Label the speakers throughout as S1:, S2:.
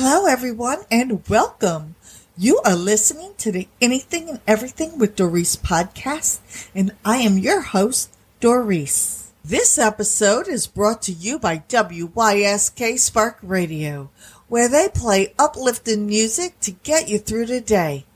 S1: Hello, everyone, and welcome. You are listening to the Anything and Everything with Doris podcast, and I am your host, Doris. This episode is brought to you by WYSK Spark Radio, where they play uplifting music to get you through the day.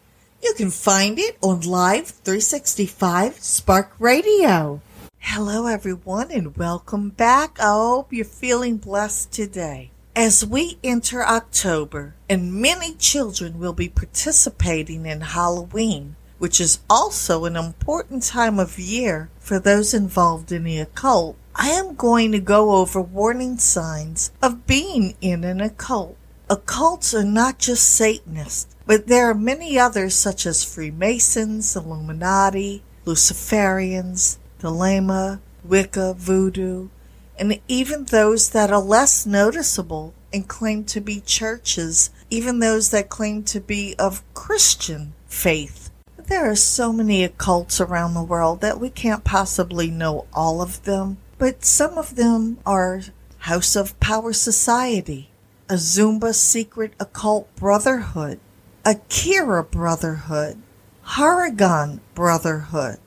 S1: You can find it on Live 365 Spark Radio. Hello, everyone, and welcome back. I hope you're feeling blessed today. As we enter October, and many children will be participating in Halloween, which is also an important time of year for those involved in the occult, I am going to go over warning signs of being in an occult. Occults are not just Satanists, but there are many others such as Freemasons, Illuminati, Luciferians, Thelema, Wicca, Voodoo, and even those that are less noticeable and claim to be churches, even those that claim to be of Christian faith. There are so many occults around the world that we can't possibly know all of them, but some of them are House of Power Society, a Zumba Secret Occult Brotherhood, Akira Brotherhood, Haragon Brotherhood,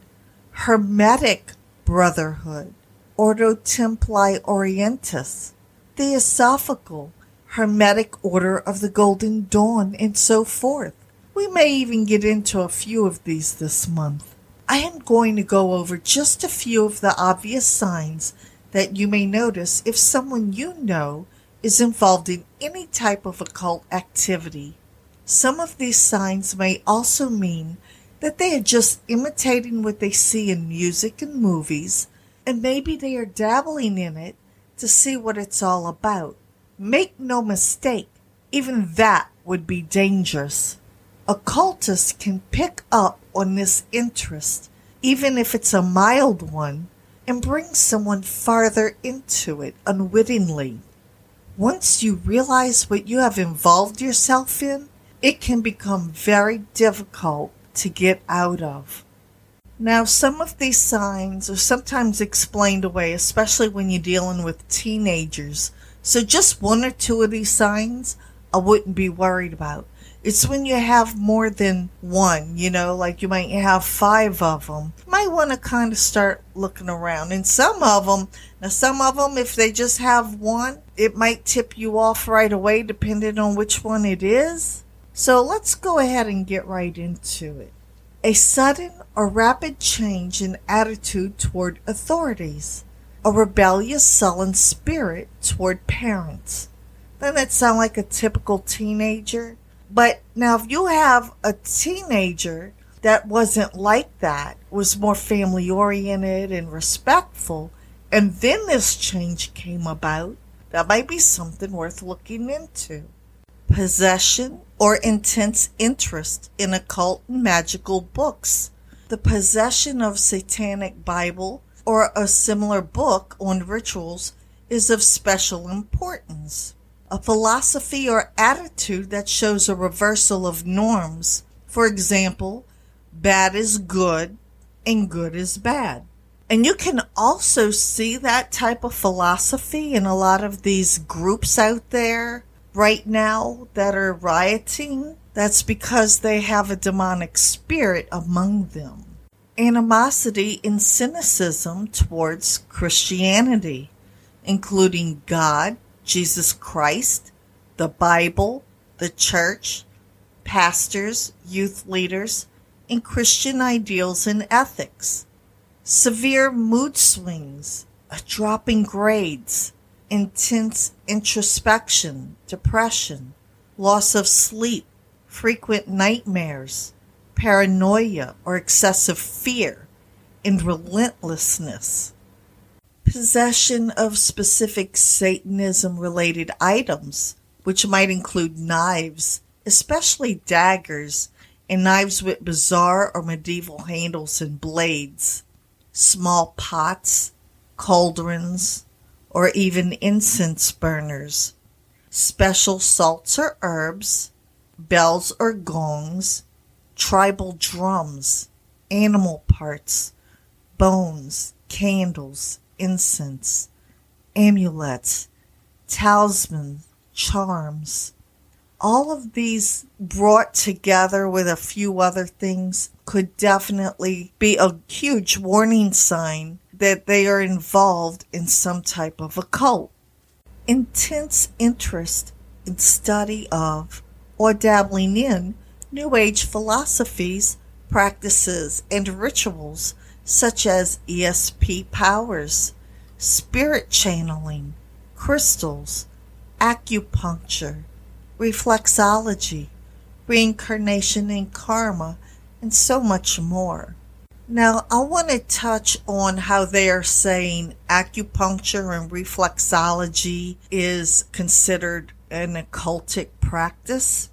S1: Hermetic Brotherhood, Ordo Templi Orientis, Theosophical, Hermetic Order of the Golden Dawn, and so forth. We may even get into a few of these this month. I am going to go over just a few of the obvious signs that you may notice if someone you know is involved in any type of occult activity. Some of these signs may also mean that they are just imitating what they see in music and movies, and maybe they are dabbling in it to see what it's all about. Make no mistake, even that would be dangerous. Occultists can pick up on this interest, even if it's a mild one, and bring someone farther into it unwittingly. Once you realize what you have involved yourself in, it can become very difficult to get out of. Now, some of these signs are sometimes explained away, especially when you're dealing with teenagers. So, just one or two of these signs I wouldn't be worried about. It's when you have more than one, you know, like you might have five of them. You might want to kind of start looking around. And some of them, now some of them, if they just have one, it might tip you off right away depending on which one it is. So let's go ahead and get right into it. A sudden or rapid change in attitude toward authorities. A rebellious, sullen spirit toward parents. Doesn't that sound like a typical teenager? But now, if you have a teenager that wasn't like that, was more family oriented and respectful, and then this change came about, that might be something worth looking into. Possession or intense interest in occult and magical books. The possession of satanic Bible or a similar book on rituals is of special importance. A philosophy or attitude that shows a reversal of norms. For example, bad is good and good is bad. And you can also see that type of philosophy in a lot of these groups out there right now that are rioting. That's because they have a demonic spirit among them. Animosity and cynicism towards Christianity, including God, Jesus Christ, the Bible, the church, pastors, youth leaders, and Christian ideals and ethics. Severe mood swings, a drop in grades, intense introspection, depression, loss of sleep, frequent nightmares, paranoia or excessive fear, and relentlessness. Possession of specific Satanism related items, which might include knives, especially daggers, and knives with bizarre or medieval handles and blades, small pots, cauldrons, or even incense burners, special salts or herbs, bells or gongs, tribal drums, animal parts, bones, candles, incense, amulets, talismans, charms. All of these brought together with a few other things could definitely be a huge warning sign that they are involved in some type of occult. Intense interest in study of or dabbling in New Age philosophies, practices, and rituals such as ESP powers, spirit channeling, crystals, acupuncture, reflexology, reincarnation and karma, and so much more. Now, I want to touch on how they are saying acupuncture and reflexology is considered an occultic practice.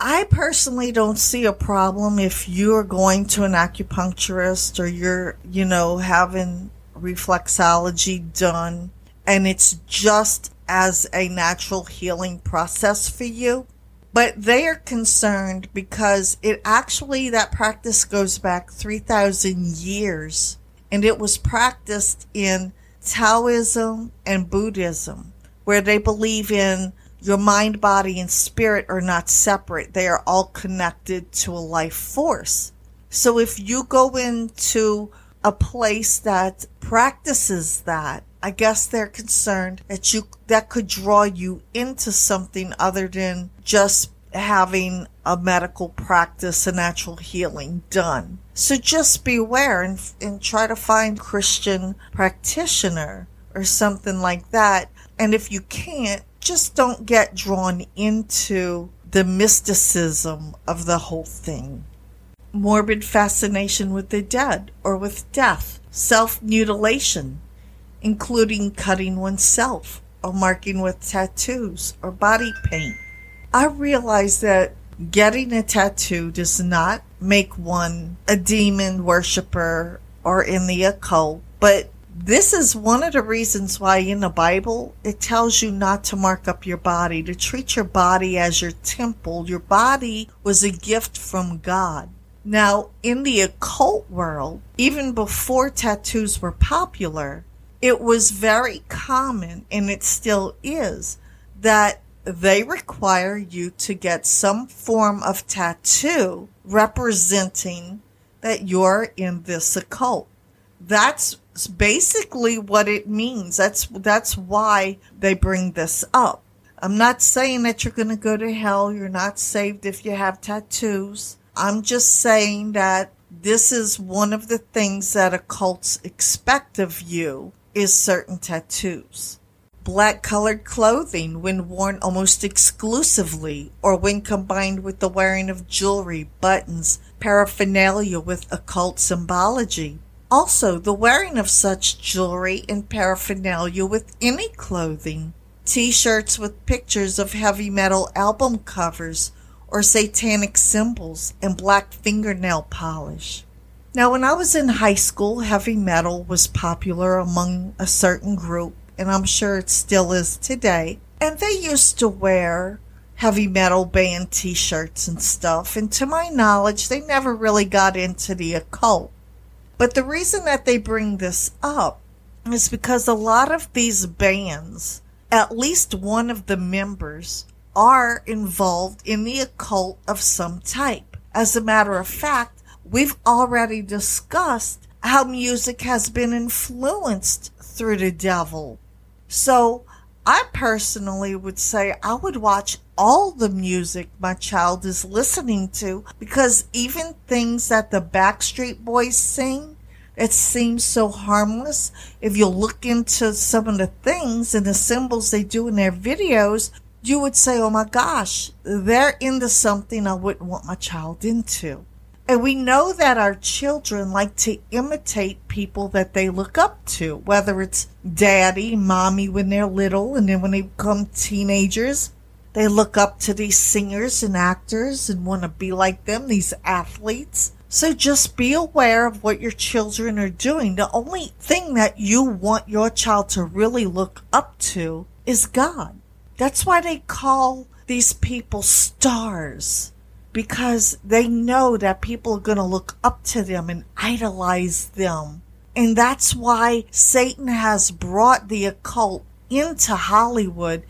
S1: I personally don't see a problem if you're going to an acupuncturist or you're, you know, having reflexology done and it's just as a natural healing process for you. But they are concerned because it actually, that practice goes back 3,000 years and it was practiced in Taoism and Buddhism, where they believe in your mind, body, and spirit are not separate. They are all connected to a life force. So if you go into a place that practices that, I guess they're concerned that you that could draw you into something other than just having a medical practice, a natural healing done. So just beware and, and try to find Christian practitioner or something like that. And if you can't, just don't get drawn into the mysticism of the whole thing. Morbid fascination with the dead or with death, self mutilation, including cutting oneself or marking with tattoos or body paint. I realize that getting a tattoo does not make one a demon worshiper or in the occult, but this is one of the reasons why in the Bible it tells you not to mark up your body, to treat your body as your temple. Your body was a gift from God. Now, in the occult world, even before tattoos were popular, it was very common, and it still is, that they require you to get some form of tattoo representing that you're in this occult. That's basically what it means. That's that's why they bring this up. I'm not saying that you're going to go to hell. You're not saved if you have tattoos. I'm just saying that this is one of the things that occults expect of you is certain tattoos. Black colored clothing when worn almost exclusively or when combined with the wearing of jewelry, buttons, paraphernalia with occult symbology. Also, the wearing of such jewelry and paraphernalia with any clothing. T-shirts with pictures of heavy metal album covers or satanic symbols and black fingernail polish. Now, when I was in high school, heavy metal was popular among a certain group, and I'm sure it still is today. And they used to wear heavy metal band t shirts and stuff. And to my knowledge, they never really got into the occult. But the reason that they bring this up is because a lot of these bands, at least one of the members, are involved in the occult of some type. As a matter of fact, we've already discussed how music has been influenced through the devil. So I personally would say I would watch all the music my child is listening to because even things that the Backstreet Boys sing, it seems so harmless. If you look into some of the things and the symbols they do in their videos, you would say, oh my gosh, they're into something I wouldn't want my child into. And we know that our children like to imitate people that they look up to, whether it's daddy, mommy when they're little, and then when they become teenagers, They look up to these singers and actors and want to be like them, these athletes. So just be aware of what your children are doing. The only thing that you want your child to really look up to is God. That's why they call these people stars because they know that people are going to look up to them and idolize them. And that's why Satan has brought the occult into Hollywood,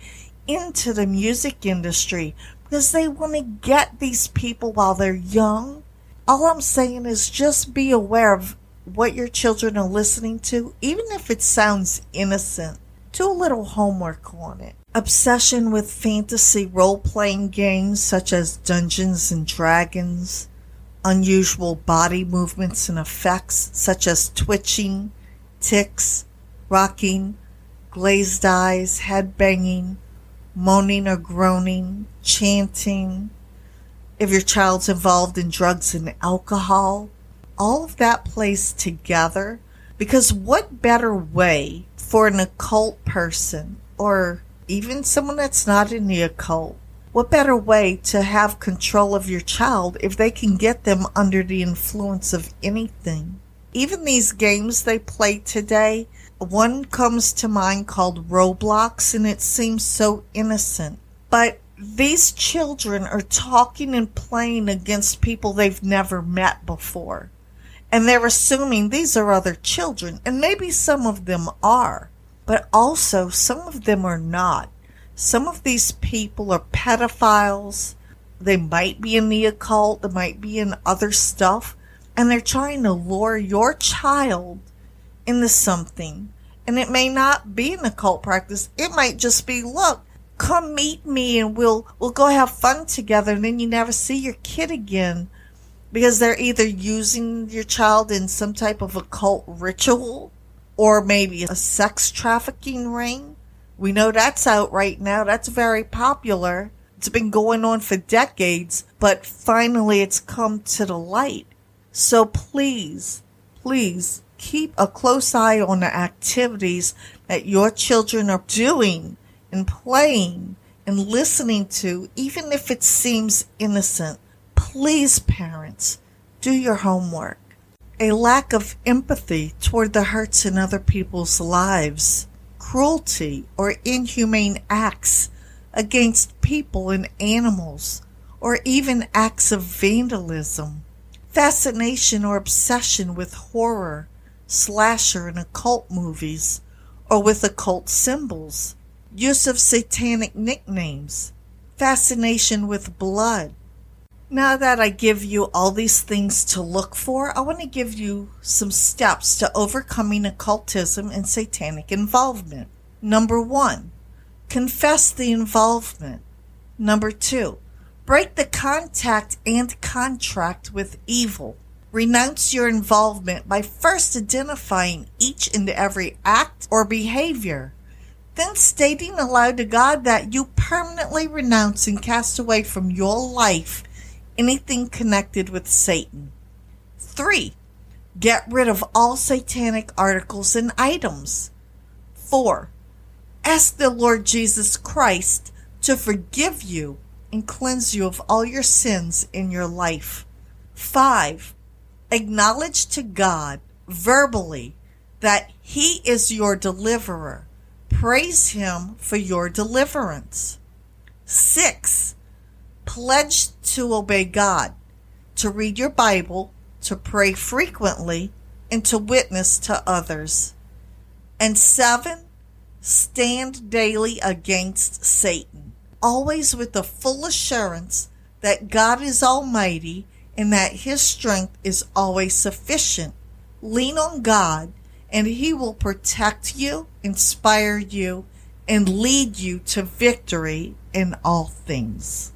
S1: into the music industry, because they want to get these people while they're young all I'm saying is just be aware of what your children are listening to, even if it sounds innocent. Do a little homework on it. Obsession with fantasy role playing games such as Dungeons and Dragons, unusual body movements and effects such as twitching, ticks, rocking, glazed eyes, head banging, moaning or groaning, chanting, if your child's involved in drugs and alcohol, all of that plays together. Because what better way for an occult person or even someone that's not in the occult, what better way to have control of your child if they can get them under the influence of anything? Even these games they play today, one comes to mind called Roblox, and it seems so innocent. But these children are talking and playing against people they've never met before. And they're assuming these are other children, and maybe some of them are, but also some of them are not. Some of these people are pedophiles. They might be in the occult, they might be in other stuff, and they're trying to lure your child into something. And it may not be an occult practice, it might just be look, come meet me and we'll we'll go have fun together and then you never see your kid again because they're either using your child in some type of occult ritual or maybe a sex trafficking ring. We know that's out right now. That's very popular. It's been going on for decades, but finally it's come to the light. So please, please keep a close eye on the activities that your children are doing and playing and listening to, even if it seems innocent. Please, parents, do your homework. A lack of empathy toward the hurts in other people's lives, cruelty or inhumane acts against people and animals, or even acts of vandalism, fascination or obsession with horror, slasher and occult movies, or with occult symbols use of satanic nicknames, fascination with blood. Now that I give you all these things to look for, I want to give you some steps to overcoming occultism and satanic involvement. Number one, confess the involvement. Number two, break the contact and contract with evil. Renounce your involvement by first identifying each and every act or behavior then stating aloud to God that you permanently renounce and cast away from your life anything connected with Satan. 3. Get rid of all satanic articles and items. 4. Ask the Lord Jesus Christ to forgive you and cleanse you of all your sins in your life. 5. Acknowledge to God verbally that He is your deliverer Praise Him for your deliverance. Six, pledge to obey God, to read your Bible, to pray frequently, and to witness to others. And seven, stand daily against Satan, always with the full assurance that God is Almighty and that His strength is always sufficient. Lean on God and He will protect you, inspire you, and lead you to victory in all things.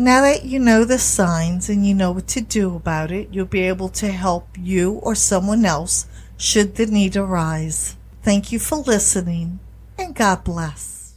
S1: Now that you know the signs and you know what to do about it, you'll be able to help you or someone else should the need arise. Thank you for listening, and God bless.